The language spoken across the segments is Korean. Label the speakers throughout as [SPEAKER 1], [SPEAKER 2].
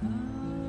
[SPEAKER 1] 비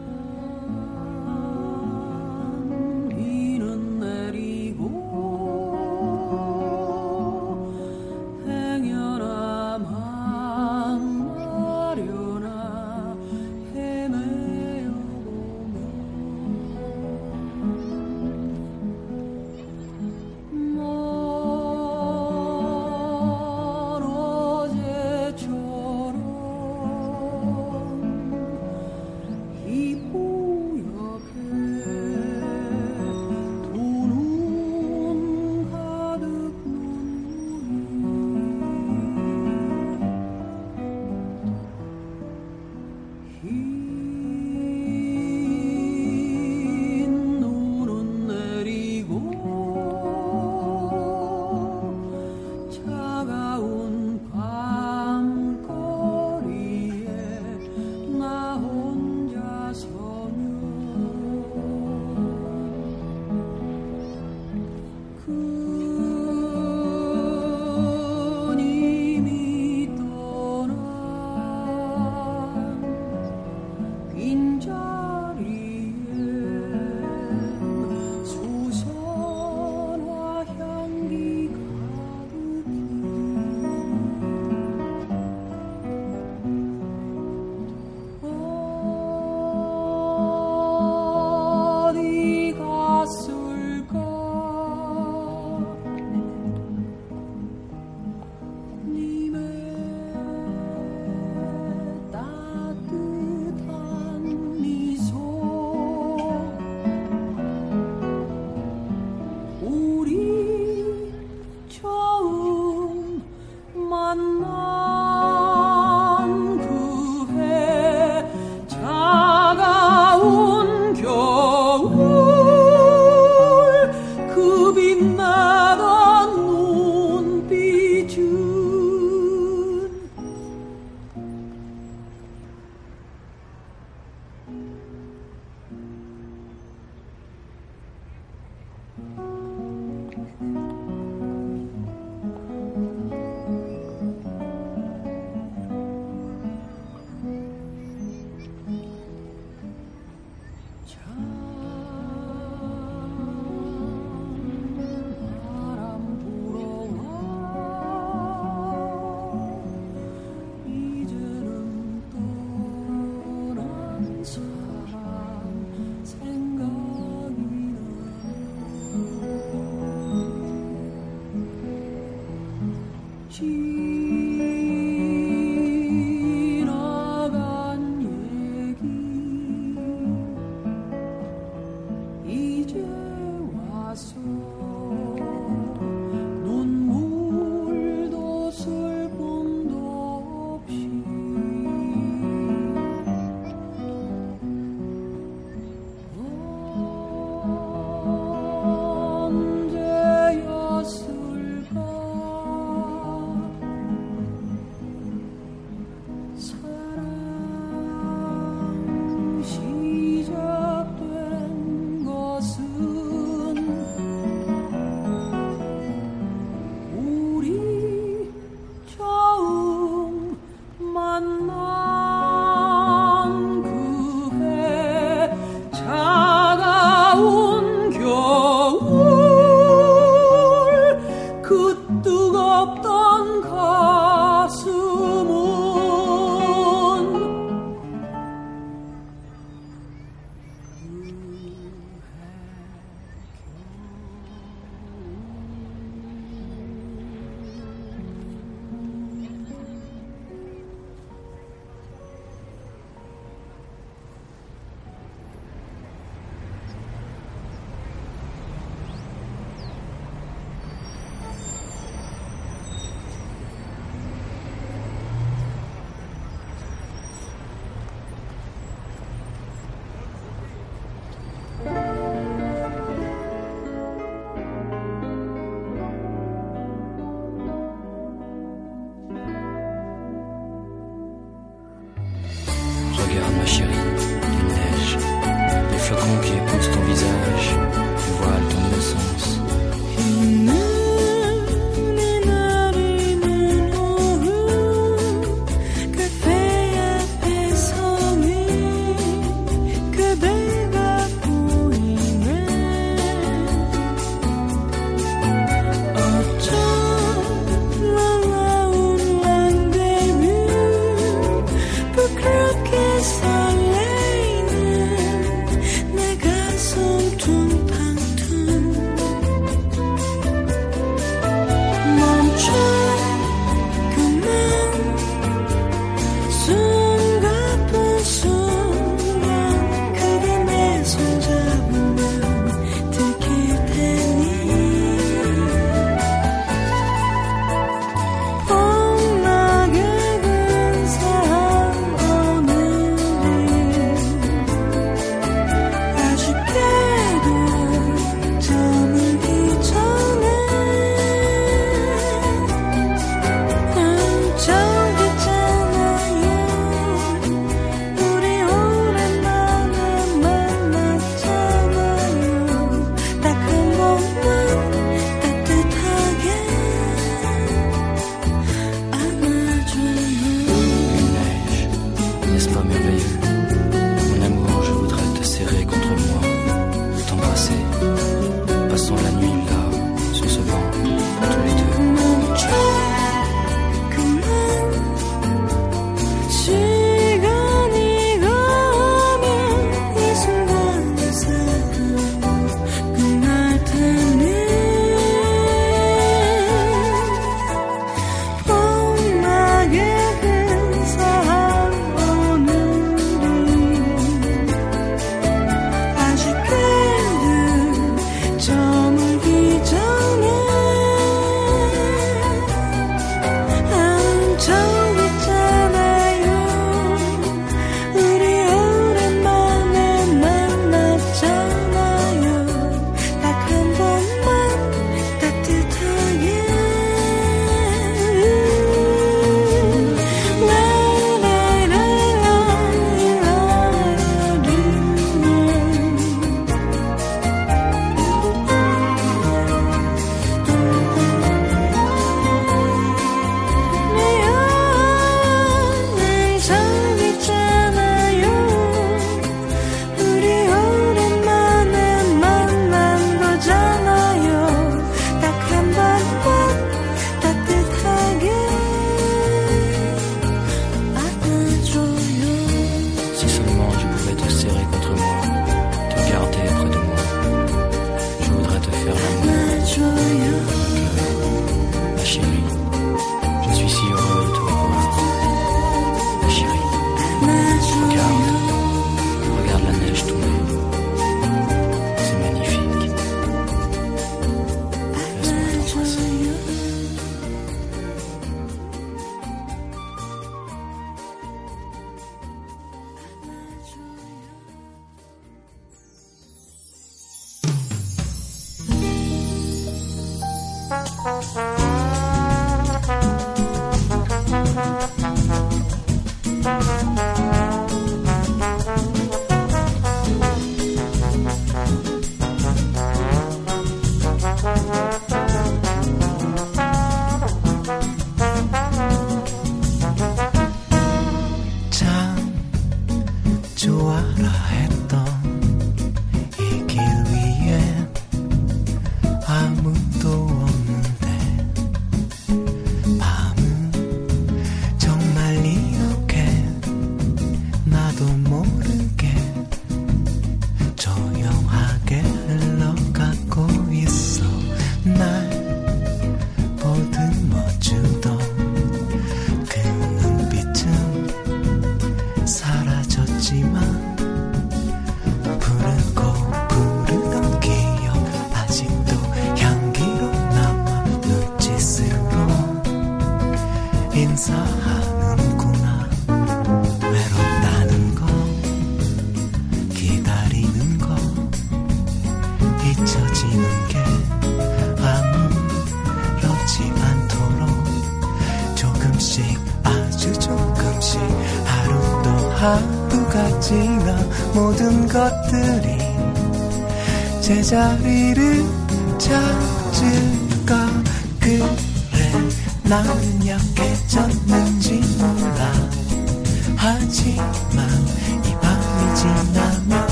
[SPEAKER 2] 제자리를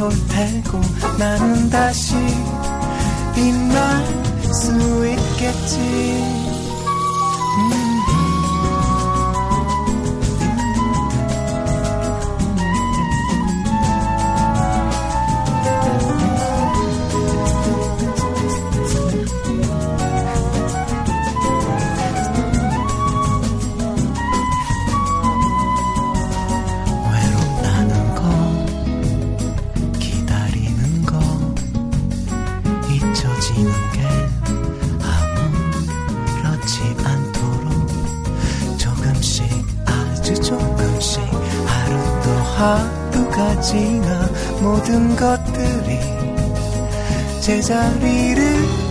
[SPEAKER 2] 올 테고
[SPEAKER 3] 나는 다시 빛날 수 있겠지 음. 것들이 제자리를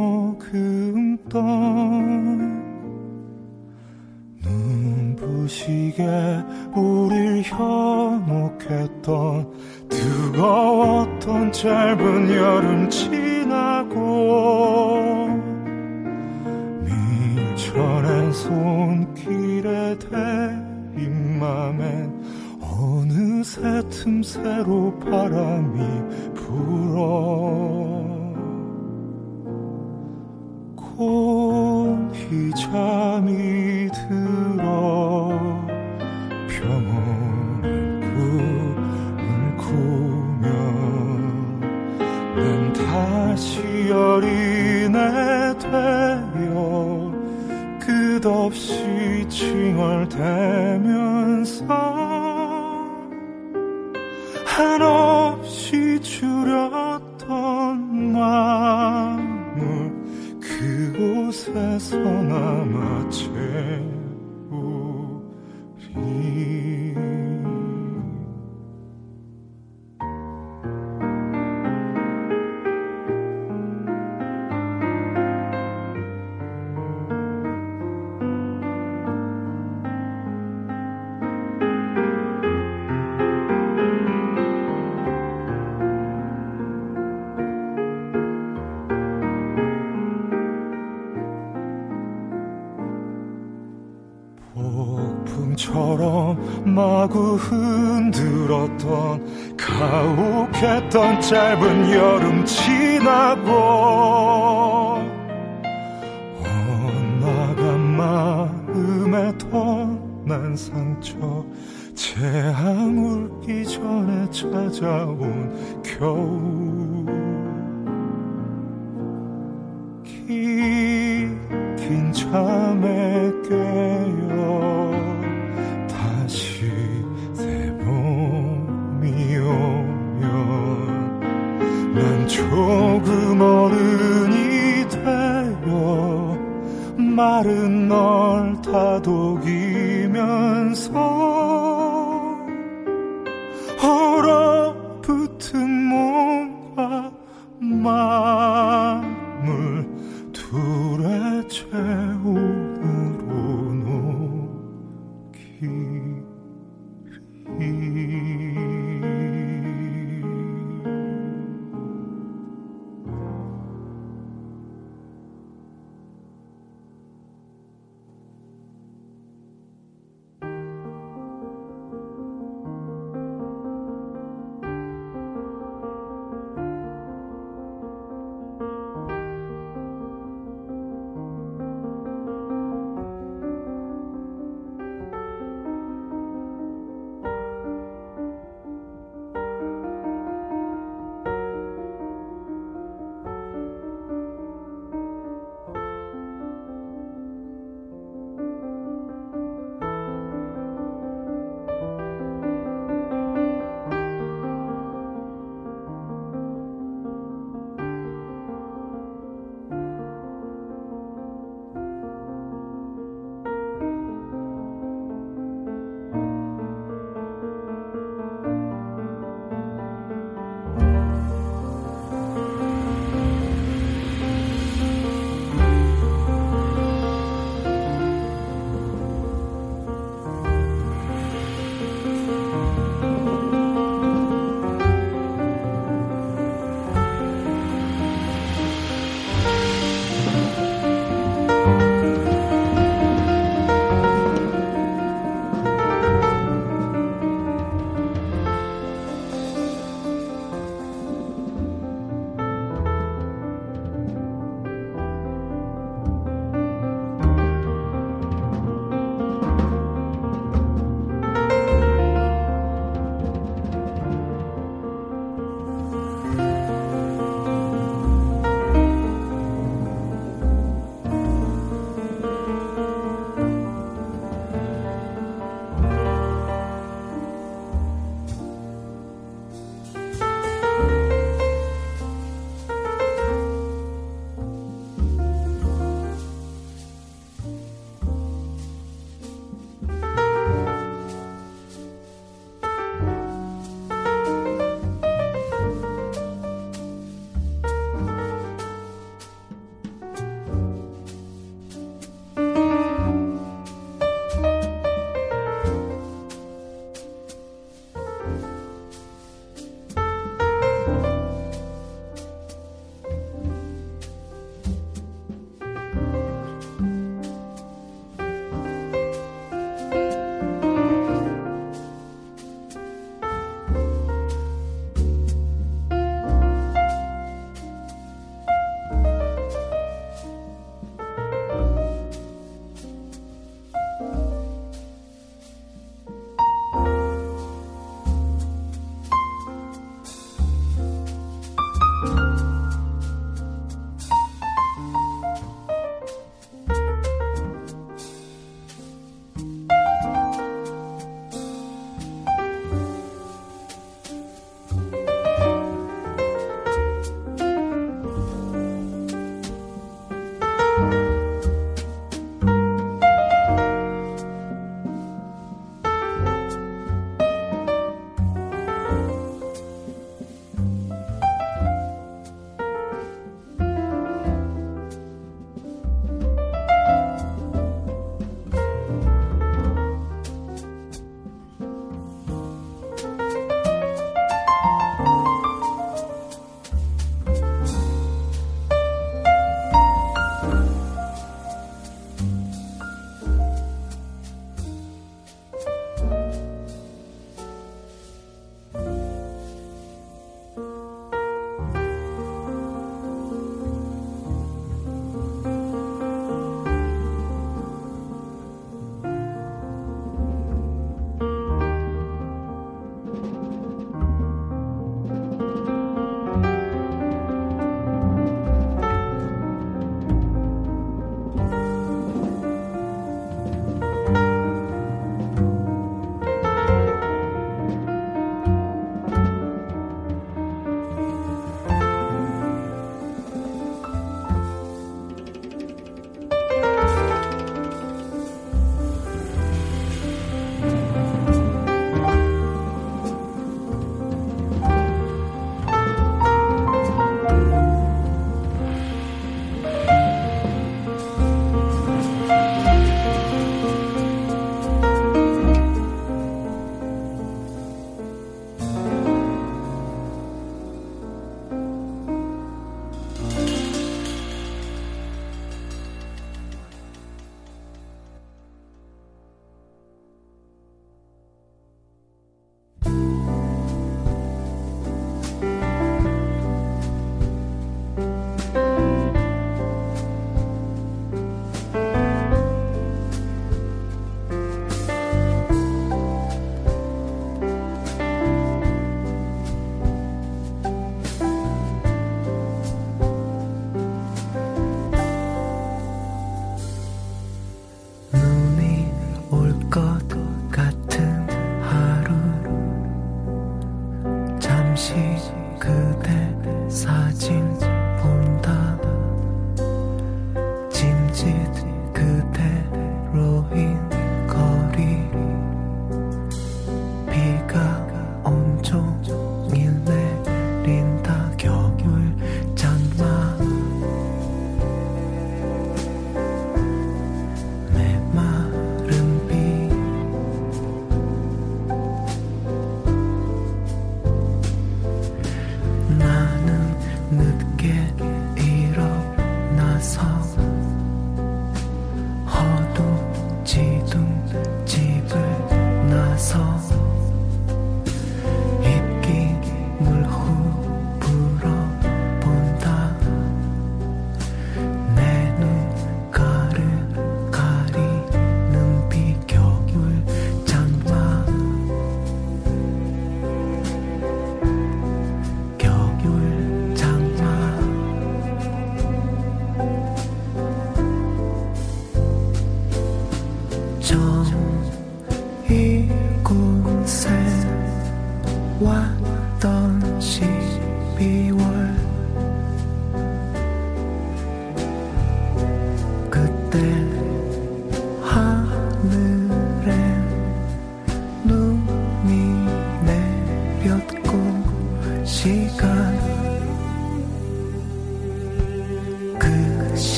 [SPEAKER 3] 조금 더
[SPEAKER 4] 눈부시게 우릴 현혹했던 뜨거웠던 짧은 여름 지나고 미쳐낸 손길에 대인 맘엔 어느새 틈새로 바람이 불어. 곰곰이 잠이 들어 평온한 꿈을 꾸며 난 다시 어린애 되어 끝없이 칭얼대면서 한없이 줄였던 말 마구 흔들었던 가혹했던 짧은 여름 지나고 어나간 마음에 떠난 상처 재앙 울기 전에 찾아온 겨울. 긴 잠에 깨 어른이 되어 마른 널 다독이면서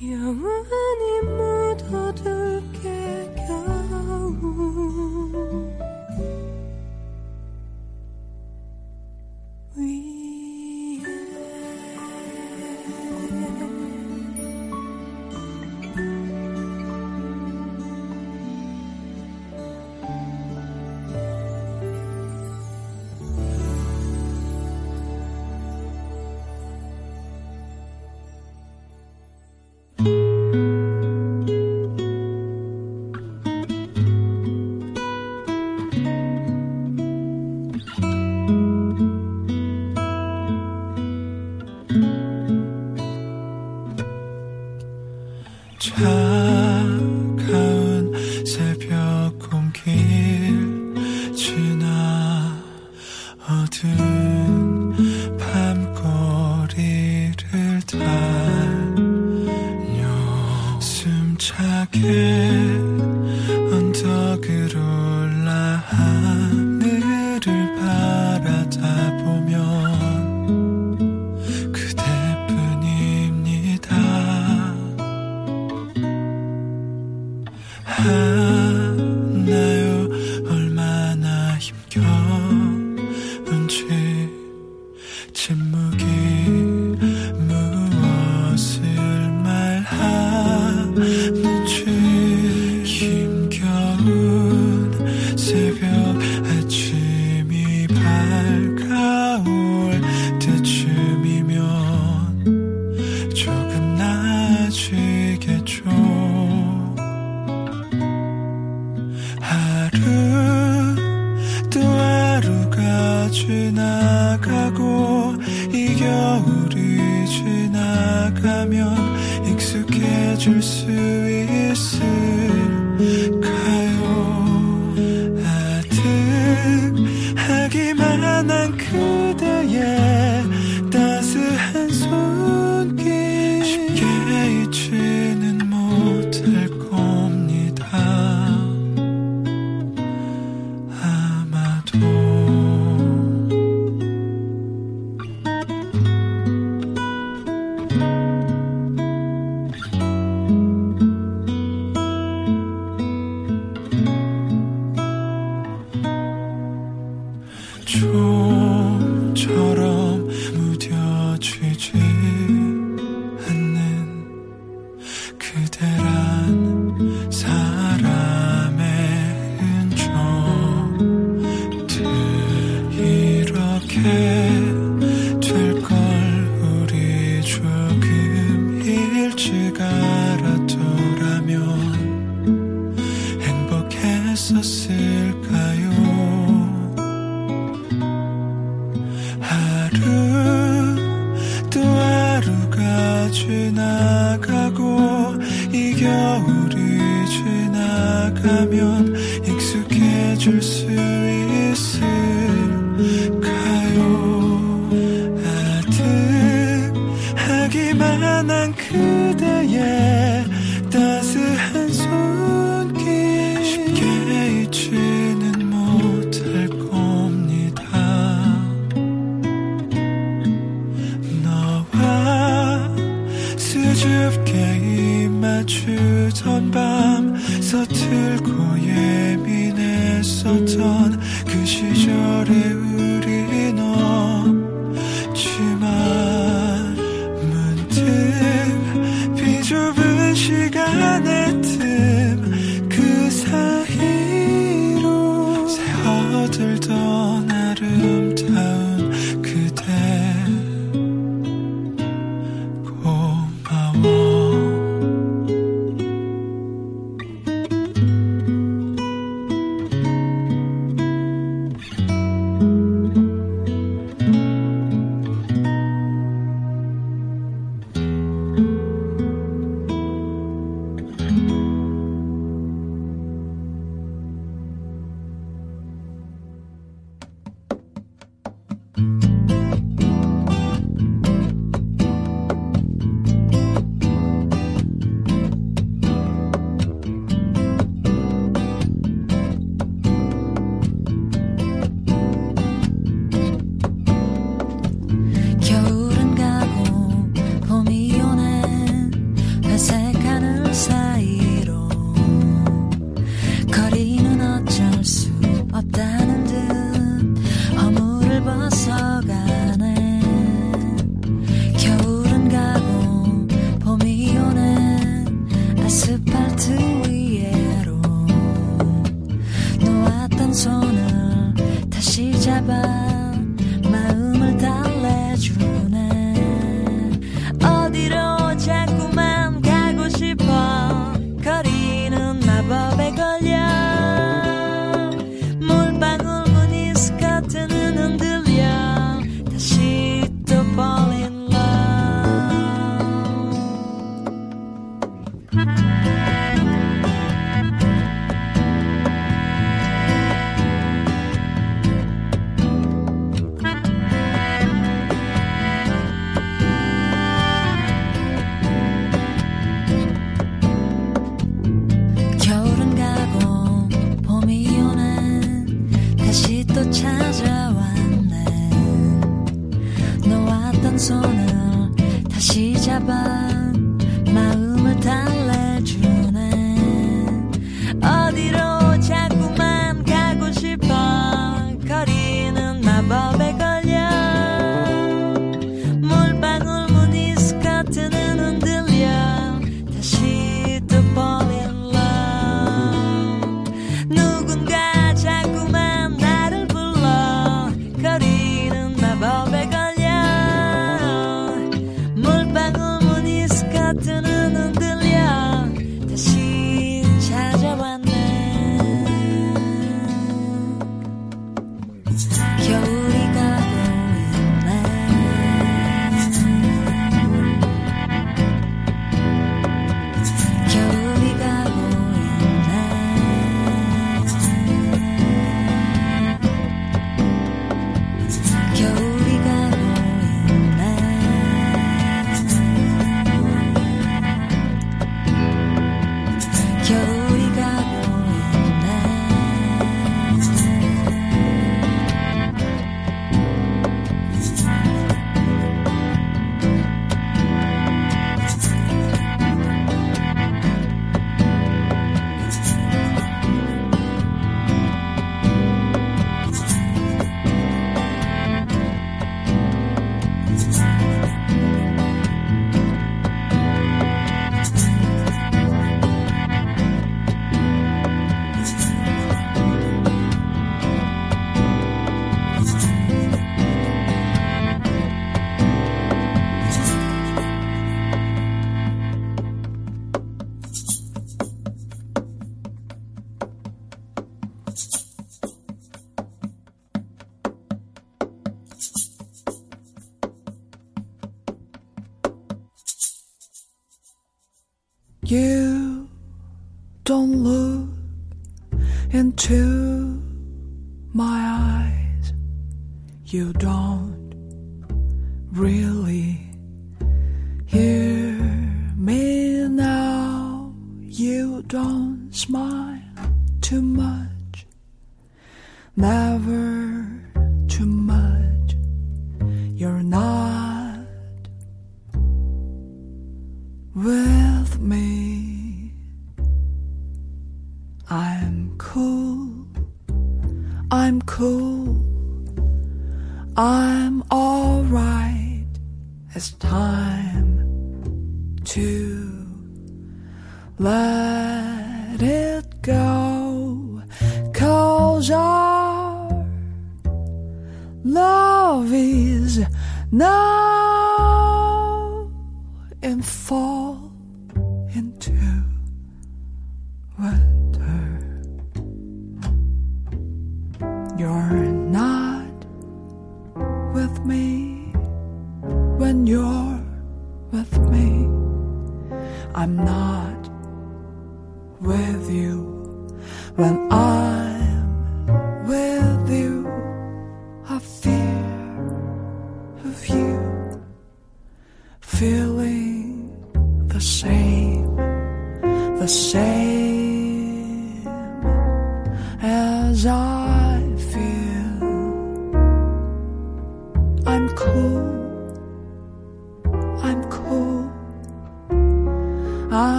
[SPEAKER 3] 새벽 아침 다시
[SPEAKER 1] 잡아 마음을
[SPEAKER 5] 달래줘. time to let it go. Cause our love is now in fall.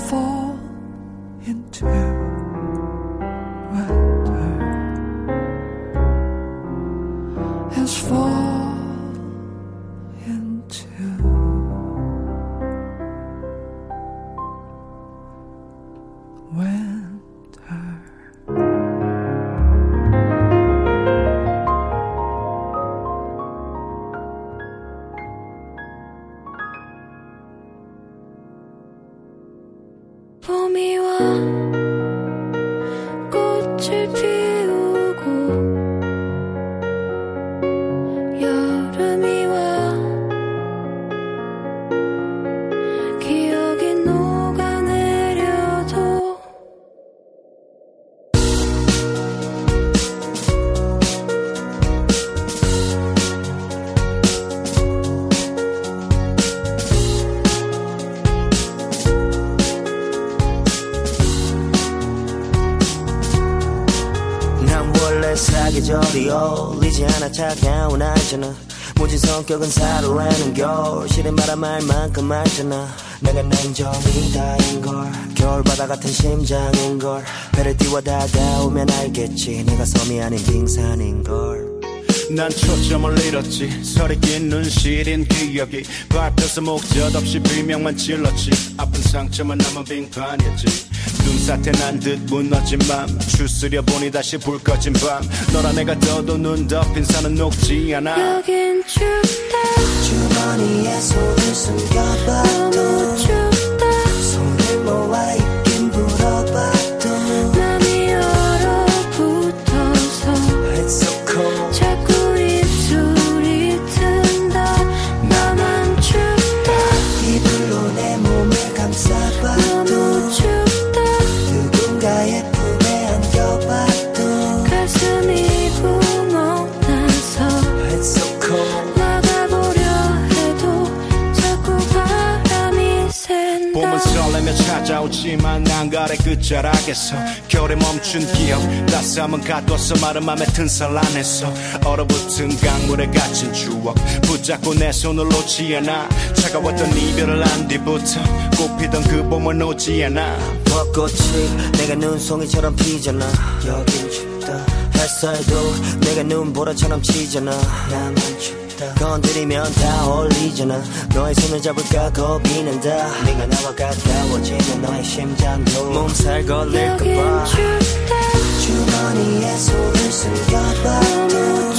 [SPEAKER 5] fall into.
[SPEAKER 6] 계절이 어울리지 않아. 차가운 알잖아 무진 성격은 사로라는 겨울 시린 바람 알 만큼 알잖아. 내가 냉정이다인 걸. 겨울바다 같은 심장인 걸. 배를 띄워 다가오면 알겠지. 내가 섬이 아닌 빙산인 걸.
[SPEAKER 7] 난 초점을 잃었지. 서리 낀 눈시린 기억이. 밟혀서 목젖 없이 비명만 질렀지. 아픈 상처만 남은 빙판이었지 눈사태 난 듯 무너진 맘 추스려 보니 다시 불 꺼진 밤. 너라 내가 떠도 눈 덮인 산은 녹지 않아.
[SPEAKER 1] 여긴 춥다.
[SPEAKER 6] 주머니에 손을 숨겨봐
[SPEAKER 7] 따스함은 가둬서 마른 맘에 튼살 안에서 얼어붙은 강물에 갇힌 추억. 붙잡고 내 손을 놓지 않아. 차가웠던 이별을 안 뒤부터 꽃피던 그 봄을 놓지 않아.
[SPEAKER 6] 벚꽃이 내가 눈송이처럼 피잖아. 여긴 춥다. 햇살도 내가 눈보라처럼 치잖아. 나만 춥다. 건드리면 다 어울리잖아. 너의 손을 잡을까 겁이 난다. 네가 나와 가까워지면 너의 심장도 몸살 걸릴까봐.
[SPEAKER 1] 춥다
[SPEAKER 6] 주머니에 손을 숨겨봐도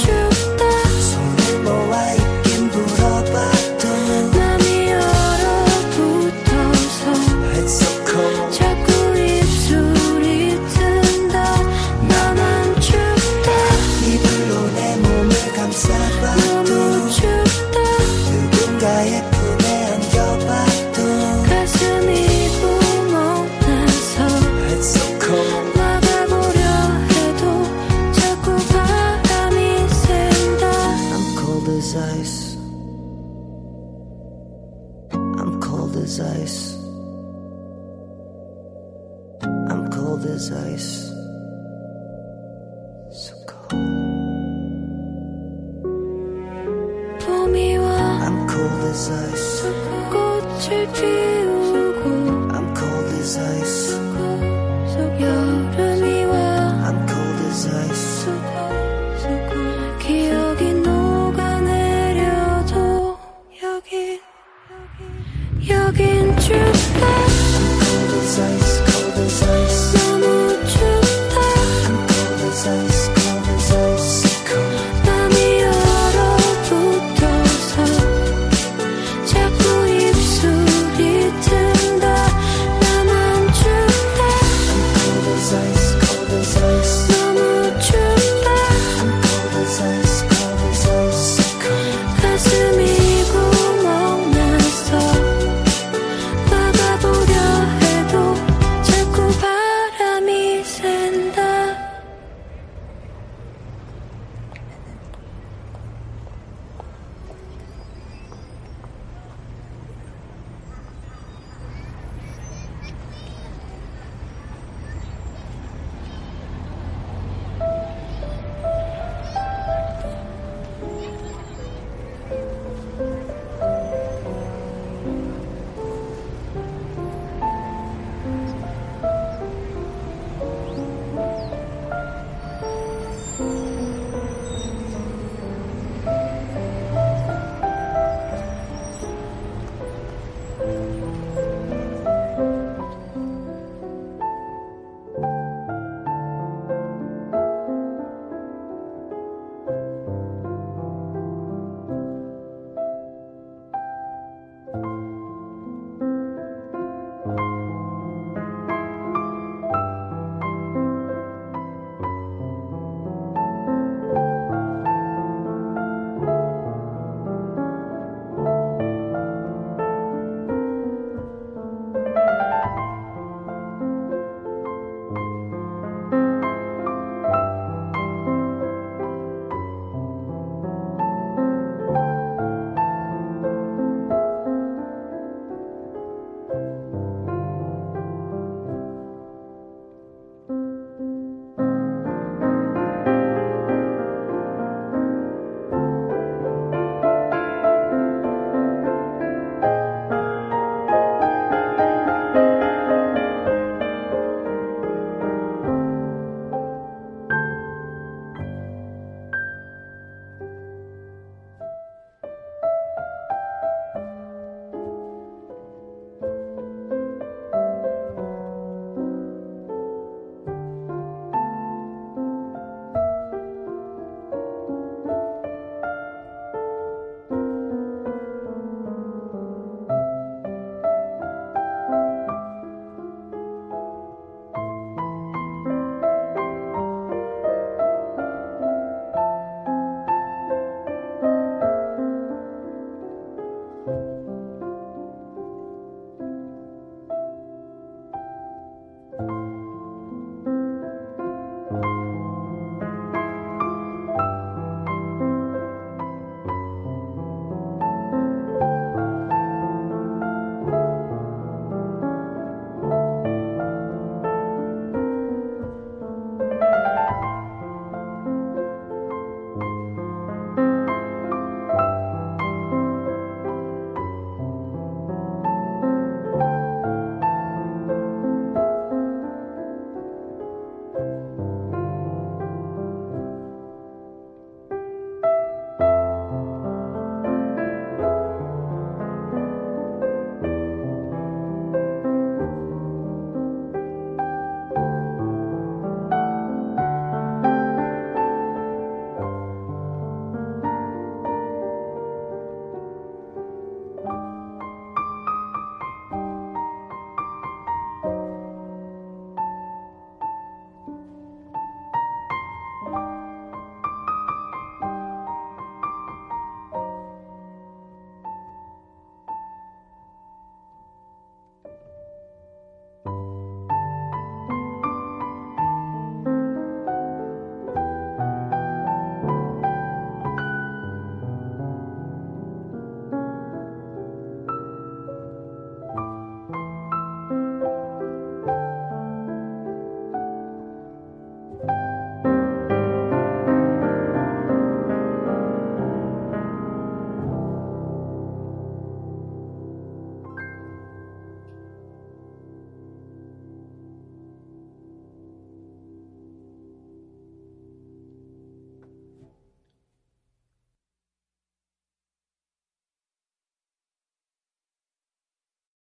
[SPEAKER 6] cold as ice
[SPEAKER 1] 꽃을 피우